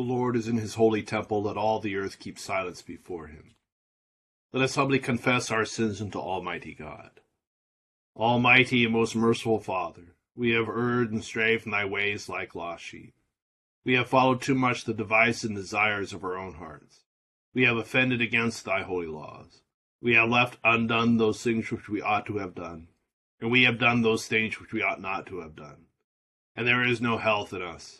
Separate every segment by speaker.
Speaker 1: The Lord is in his holy temple. Let all the earth keep silence before him. Let us humbly confess our sins unto Almighty God. Almighty and most merciful Father, we have erred and strayed from thy ways like lost sheep. We have followed too much the device and desires of our own hearts. We have offended against thy holy laws. We have left undone those things which we ought to have done, and we have done those things which we ought not to have done. And there is no health in us.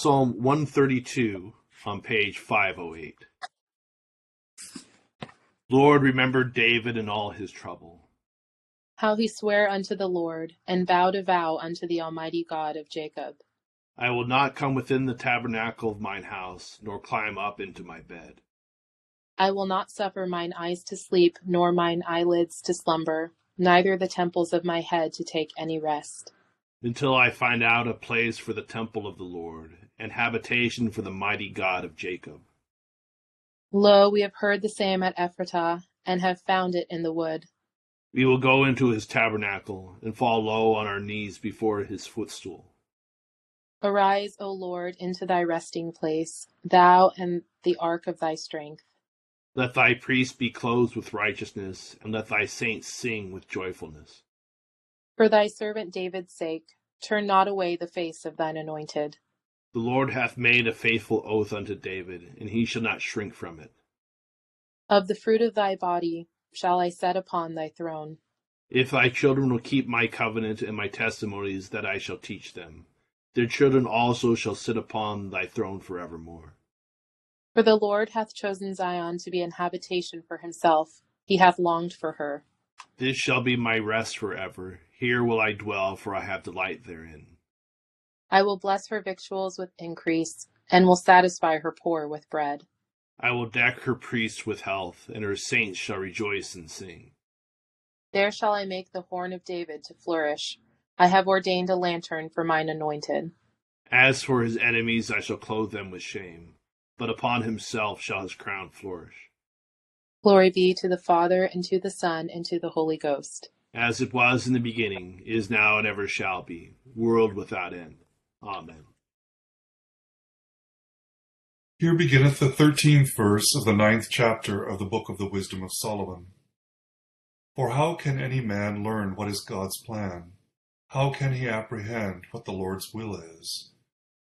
Speaker 1: Psalm 132 on page 508. Lord, remember David and all his trouble.
Speaker 2: How he sware unto the Lord, and vowed a vow unto the Almighty God of Jacob.
Speaker 1: I will not come within the tabernacle of mine house, nor climb up into my bed.
Speaker 2: I will not suffer mine eyes to sleep, nor mine eyelids to slumber, neither the temples of my head to take any rest.
Speaker 1: Until I find out a place for the temple of the Lord, and habitation for the mighty God of Jacob.
Speaker 2: Lo, we have heard the same at Ephratah, and have found it in the wood.
Speaker 1: We will go into his tabernacle, and fall low on our knees before his footstool.
Speaker 2: Arise, O Lord, into thy resting place, thou and the ark of thy strength.
Speaker 1: Let thy priests be clothed with righteousness, and let thy saints sing with joyfulness.
Speaker 2: For thy servant David's sake, turn not away the face of thine anointed.
Speaker 1: The Lord hath made a faithful oath unto David, and he shall not shrink from it.
Speaker 2: Of the fruit of thy body shall I set upon thy throne.
Speaker 1: If thy children will keep my covenant and my testimonies that I shall teach them, their children also shall sit upon thy throne forevermore.
Speaker 2: For the Lord hath chosen Zion to be an habitation for himself, he hath longed for her.
Speaker 1: This shall be my rest forever. Here will I dwell, for I have delight therein.
Speaker 2: I will bless her victuals with increase, and will satisfy her poor with bread.
Speaker 1: I will deck her priests with health, and her saints shall rejoice and sing.
Speaker 2: There shall I make the horn of David to flourish. I have ordained a lantern for mine anointed.
Speaker 1: As for his enemies, I shall clothe them with shame, but upon himself shall his crown flourish.
Speaker 2: Glory be to the Father, and to the Son, and to the Holy Ghost.
Speaker 1: As it was in the beginning, is now, and ever shall be, world without end. Amen.
Speaker 3: Here beginneth the thirteenth verse of the ninth chapter of the book of the Wisdom of Solomon. For how can any man learn what is God's plan? How can he apprehend what the Lord's will is?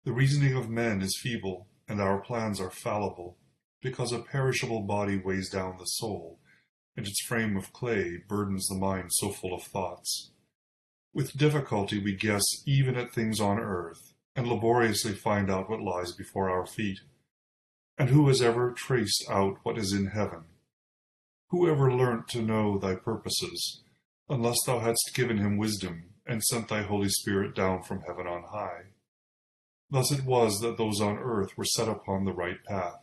Speaker 3: The reasoning of men is feeble, and our plans are fallible, because a perishable body weighs down the soul, and its frame of clay burdens the mind so full of thoughts. With difficulty we guess even at things on earth, and laboriously find out what lies before our feet. And who has ever traced out what is in heaven? Who ever learnt to know thy purposes, unless thou hadst given him wisdom, and sent thy Holy Spirit down from heaven on high? Thus it was that those on earth were set upon the right path,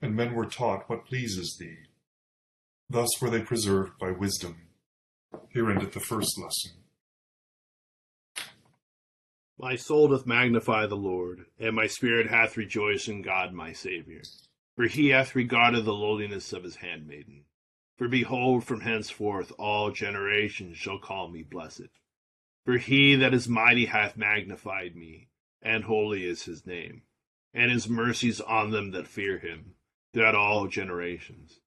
Speaker 3: and men were taught what pleases thee. Thus were they preserved by wisdom. Here endeth the first lesson.
Speaker 1: My soul doth magnify the Lord, and my spirit hath rejoiced in God my Saviour. For he hath regarded the lowliness of his handmaiden. For behold, from henceforth all generations shall call me blessed. For he that is mighty hath magnified me, and holy is his name, and his mercies on them that fear him throughout all generations.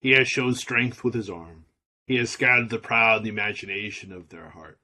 Speaker 1: He has shown strength with his arm. He has scattered the proud in the imagination of their hearts.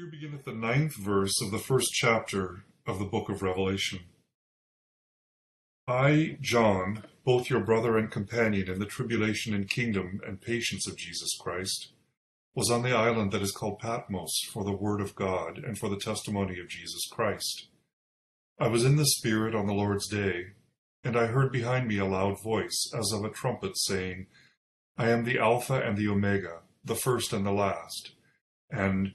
Speaker 3: Here beginneth the ninth verse of the first chapter of the book of Revelation. I, John, both your brother and companion in the tribulation and kingdom and patience of Jesus Christ, was on the island that is called Patmos for the word of God and for the testimony of Jesus Christ. I was in the Spirit on the Lord's day, and I heard behind me a loud voice, as of a trumpet, saying, I am the Alpha and the Omega, the first and the last. And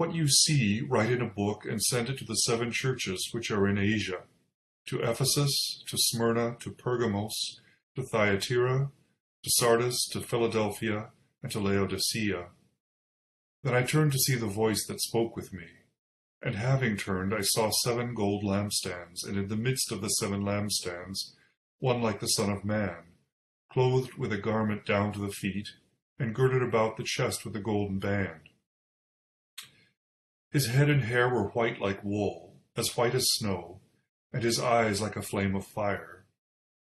Speaker 3: what you see, write in a book and send it to the seven churches which are in Asia to Ephesus, to Smyrna, to Pergamos, to Thyatira, to Sardis, to Philadelphia, and to Laodicea. Then I turned to see the voice that spoke with me. And having turned, I saw seven gold lampstands, and in the midst of the seven lampstands, one like the Son of Man, clothed with a garment down to the feet, and girded about the chest with a golden band. His head and hair were white like wool, as white as snow, and his eyes like a flame of fire.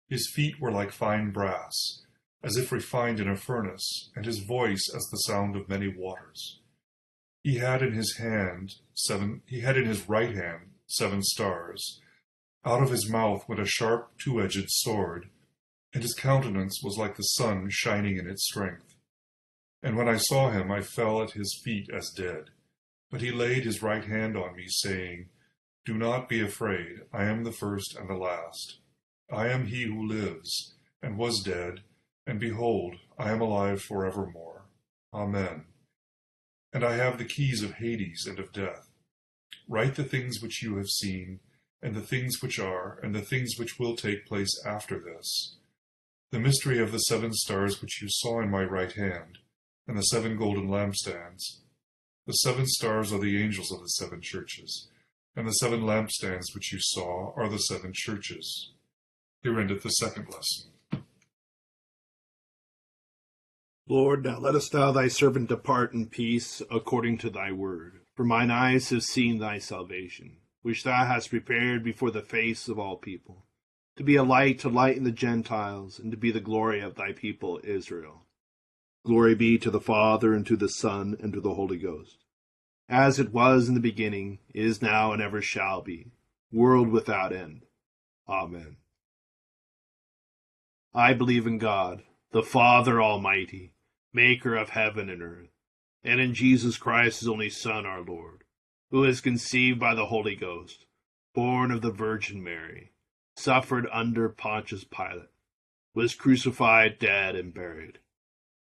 Speaker 3: His feet were like fine brass, as if refined in a furnace, and his voice as the sound of many waters. He had in his hand seven he had in his right hand seven stars. Out of his mouth went a sharp two-edged sword, and his countenance was like the sun shining in its strength. And when I saw him, I fell at his feet as dead. But he laid his right hand on me, saying, Do not be afraid. I am the first and the last. I am he who lives, and was dead, and behold, I am alive forevermore. Amen. And I have the keys of Hades and of death. Write the things which you have seen, and the things which are, and the things which will take place after this. The mystery of the seven stars which you saw in my right hand, and the seven golden lampstands the seven stars are the angels of the seven churches, and the seven lampstands which you saw are the seven churches. Here endeth the second lesson.
Speaker 1: Lord, now lettest thou thy servant depart in peace according to thy word. For mine eyes have seen thy salvation, which thou hast prepared before the face of all people, to be a light to lighten the Gentiles, and to be the glory of thy people Israel. Glory be to the Father, and to the Son, and to the Holy Ghost, as it was in the beginning, is now, and ever shall be, world without end. Amen. I believe in God, the Father Almighty, maker of heaven and earth, and in Jesus Christ, his only Son, our Lord, who is conceived by the Holy Ghost, born of the Virgin Mary, suffered under Pontius Pilate, was crucified, dead, and buried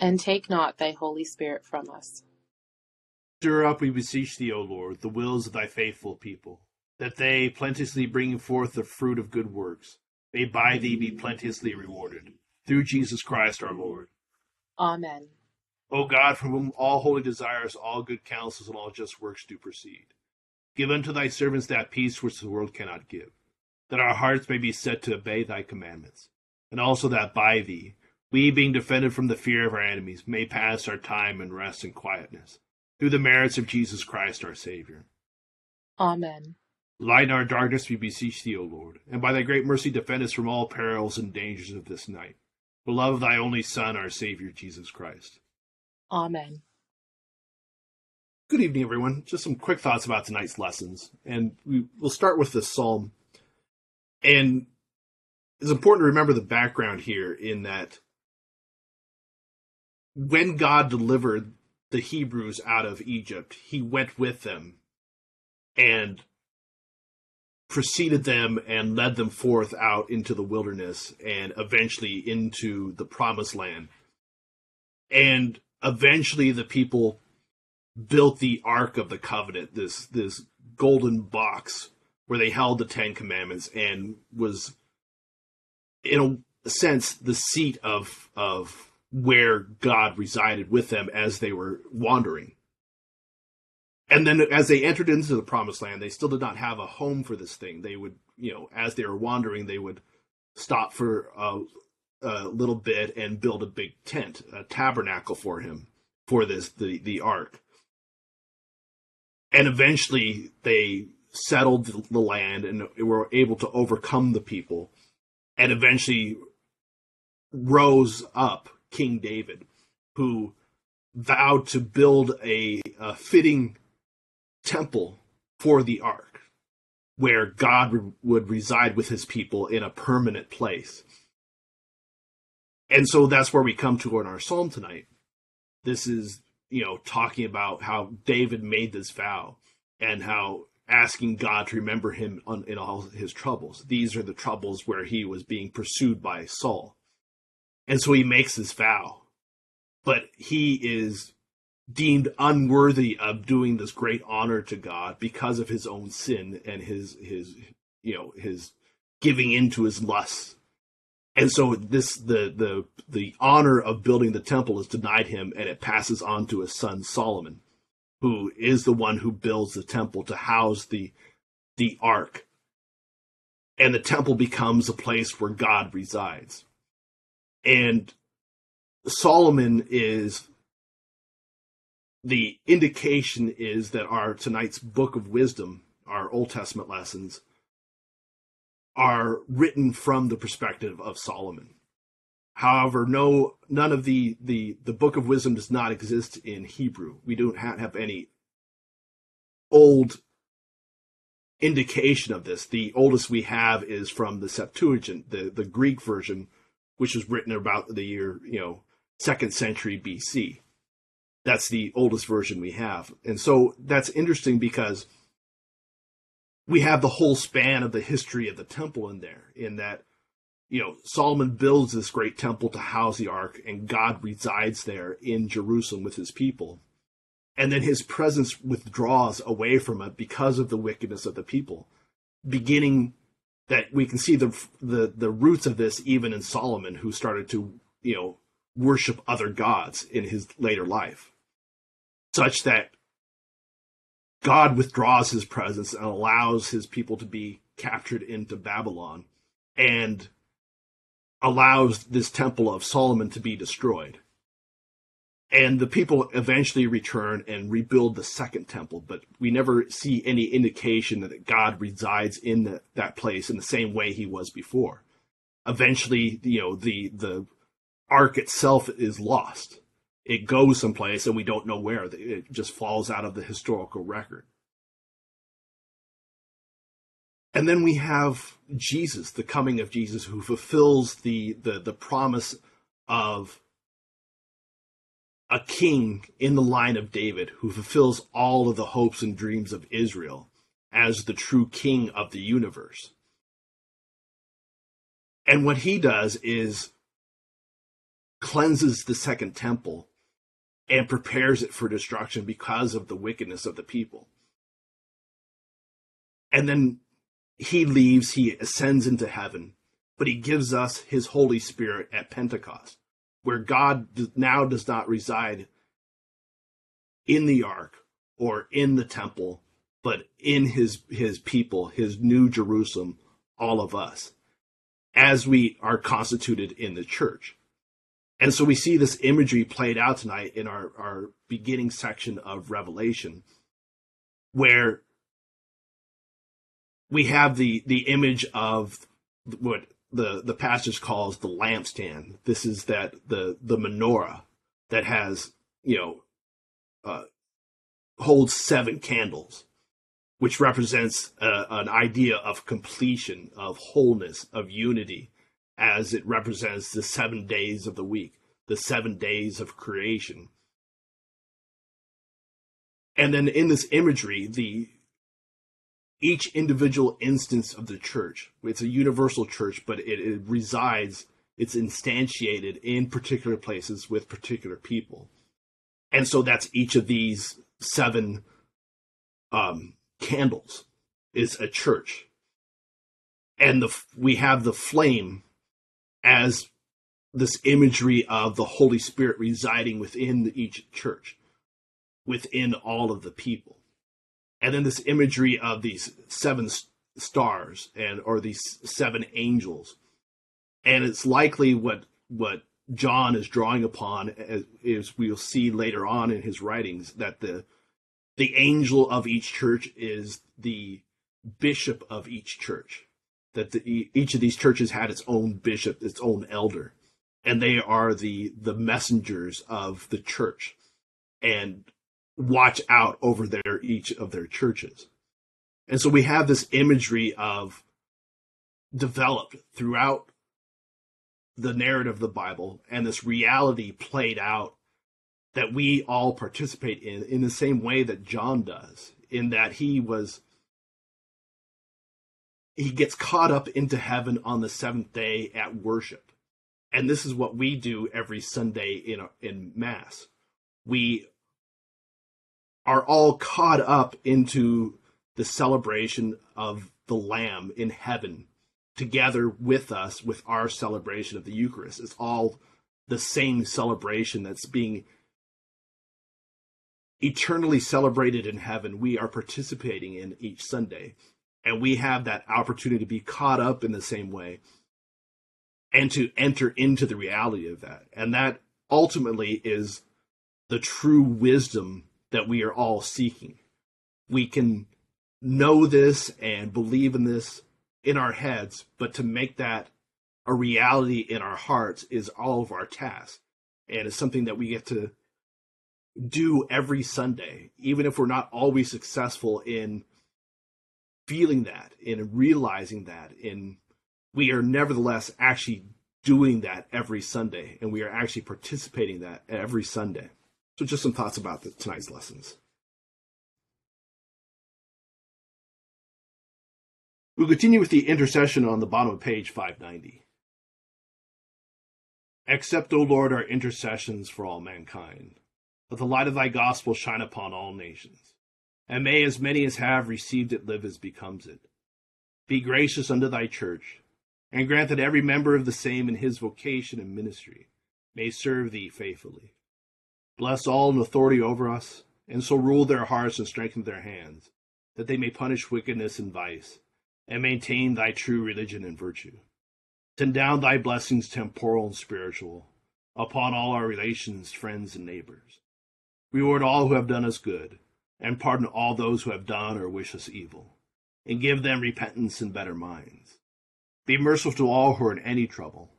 Speaker 2: and take not thy Holy Spirit from us.
Speaker 1: Stir up, we beseech thee, O Lord, the wills of thy faithful people, that they, plenteously bringing forth the fruit of good works, may by thee be plenteously rewarded. Through Jesus Christ our Lord.
Speaker 2: Amen.
Speaker 1: O God, from whom all holy desires, all good counsels, and all just works do proceed, give unto thy servants that peace which the world cannot give, that our hearts may be set to obey thy commandments, and also that by thee, we, being defended from the fear of our enemies, may pass our time in rest and quietness, through the merits of Jesus Christ our Saviour.
Speaker 2: Amen.
Speaker 1: Lighten our darkness, we beseech thee, O Lord, and by thy great mercy defend us from all perils and dangers of this night. Of thy only Son, our Saviour, Jesus Christ.
Speaker 2: Amen.
Speaker 1: Good evening, everyone. Just some quick thoughts about tonight's lessons. And we, will start with this psalm. And it's important to remember the background here in that when God delivered the Hebrews out of Egypt, he went with them and preceded them and led them forth out into the wilderness and eventually into the promised land. And eventually the people built the Ark of the Covenant, this this golden box where they held the Ten Commandments and was in a sense the seat of of where God resided with them as they were wandering. And then as they entered into the promised land, they still did not have a home for this thing. They would, you know, as they were wandering, they would stop for a, a little bit and build a big tent, a tabernacle for him, for this, the, the ark. And eventually they settled the land and were able to overcome the people and eventually rose up King David, who vowed to build a, a fitting temple for the ark, where God re- would reside with his people in a permanent place. And so that's where we come to in our psalm tonight. This is, you know, talking about how David made this vow and how asking God to remember him on, in all his troubles. These are the troubles where he was being pursued by Saul. And so he makes this vow. But he is deemed unworthy of doing this great honor to God because of his own sin and his his you know his giving into his lusts. And so this the the the honor of building the temple is denied him and it passes on to his son Solomon, who is the one who builds the temple to house the the ark. And the temple becomes a place where God resides. And Solomon is the indication is that our tonight's book of wisdom, our Old Testament lessons, are written from the perspective of Solomon. However, no, none of the, the, the book of wisdom does not exist in Hebrew. We don't have any old indication of this. The oldest we have is from the Septuagint, the, the Greek version, which was written about the year, you know, second century BC. That's the oldest version we have. And so that's interesting because we have the whole span of the history of the temple in there, in that, you know, Solomon builds this great temple to house the ark, and God resides there in Jerusalem with his people. And then his presence withdraws away from it because of the wickedness of the people, beginning that we can see the the the roots of this even in Solomon, who started to you know worship other gods in his later life, such that God withdraws his presence and allows his people to be captured into Babylon, and allows this temple of Solomon to be destroyed. And the people eventually return and rebuild the second temple, but we never see any indication that God resides in the, that place in the same way he was before. Eventually, you know, the the ark itself is lost. It goes someplace and we don't know where. It just falls out of the historical record. And then we have Jesus, the coming of Jesus, who fulfills the the, the promise of a king in the line of David who fulfills all of the hopes and dreams of Israel as the true king of the universe. And what he does is cleanses the second temple and prepares it for destruction because of the wickedness of the people. And then he leaves, he ascends into heaven, but he gives us his Holy Spirit at Pentecost where God now does not reside in the ark or in the temple, but in his his people, his new Jerusalem, all of us, as we are constituted in the church. And so we see this imagery played out tonight in our, our beginning section of Revelation, where we have the the image of what the the passage calls the lampstand. This is that the the menorah that has you know uh, holds seven candles, which represents uh, an idea of completion, of wholeness, of unity, as it represents the seven days of the week, the seven days of creation. And then in this imagery, the each individual instance of the church. It's a universal church, but it, it, resides, it's instantiated in particular places with particular people. And so that's each of these seven um, candles is a church. And the we have the flame as this imagery of the Holy Spirit residing within each church, within all of the people and then this imagery of these seven stars and or these seven angels. And it's likely what what john is drawing upon as, is we'll see later on in his writings that the the angel of each church is the bishop of each church. That the, each of these churches had its own bishop its own elder. And they are the the messengers of the church. And watch out over their each of their churches. And so we have this imagery of developed throughout the narrative of the Bible and this reality played out that we all participate in in the same way that John does in that he was he gets caught up into heaven on the seventh day at worship and this is what we do every sunday in in mass we are all caught up into the celebration of the Lamb in heaven together with us with our celebration of the Eucharist. It's all the same celebration that's being eternally celebrated in heaven. We are participating in each Sunday. And we have that opportunity to be caught up in the same way and to enter into the reality of that. And that ultimately is the true wisdom that we are all seeking. We can know this and believe in this in our heads, but to make that a reality in our hearts is all of our task. And it's something that we get to do every Sunday, even if we're not always successful in feeling that, in realizing that, in we are nevertheless actually doing that every Sunday, and we are actually participating that every Sunday. So, just some thoughts about the, tonight's lessons. We'll continue with the intercession on the bottom of page 590. Accept, O Lord, our intercessions for all mankind. Let the light of thy gospel shine upon all nations. And may as many as have received it live as becomes it. Be gracious unto thy church, and grant that every member of the same in his vocation and ministry may serve thee faithfully. Bless all in authority over us, and so rule their hearts and strengthen their hands, that they may punish wickedness and vice, and maintain thy true religion and virtue. Send down thy blessings, temporal and spiritual, upon all our relations, friends, and neighbors. Reward all who have done us good, and pardon all those who have done or wish us evil, and give them repentance and better minds. Be merciful to all who are in any trouble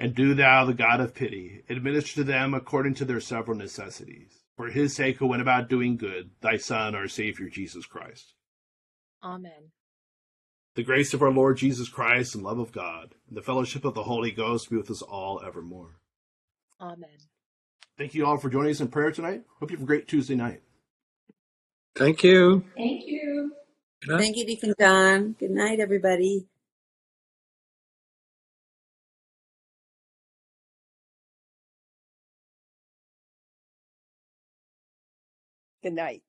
Speaker 1: And do thou, the God of pity, administer to them according to their several necessities. For his sake who went about doing good, thy Son, our Savior, Jesus Christ.
Speaker 2: Amen.
Speaker 1: The grace of our Lord Jesus Christ and love of God, and the fellowship of the Holy Ghost be with us all evermore.
Speaker 2: Amen.
Speaker 1: Thank you all for joining us in prayer tonight. Hope you have a great Tuesday night.
Speaker 4: Thank you.
Speaker 5: Thank you.
Speaker 4: Thank you, Deacon Don. Good night, everybody.
Speaker 5: Good night.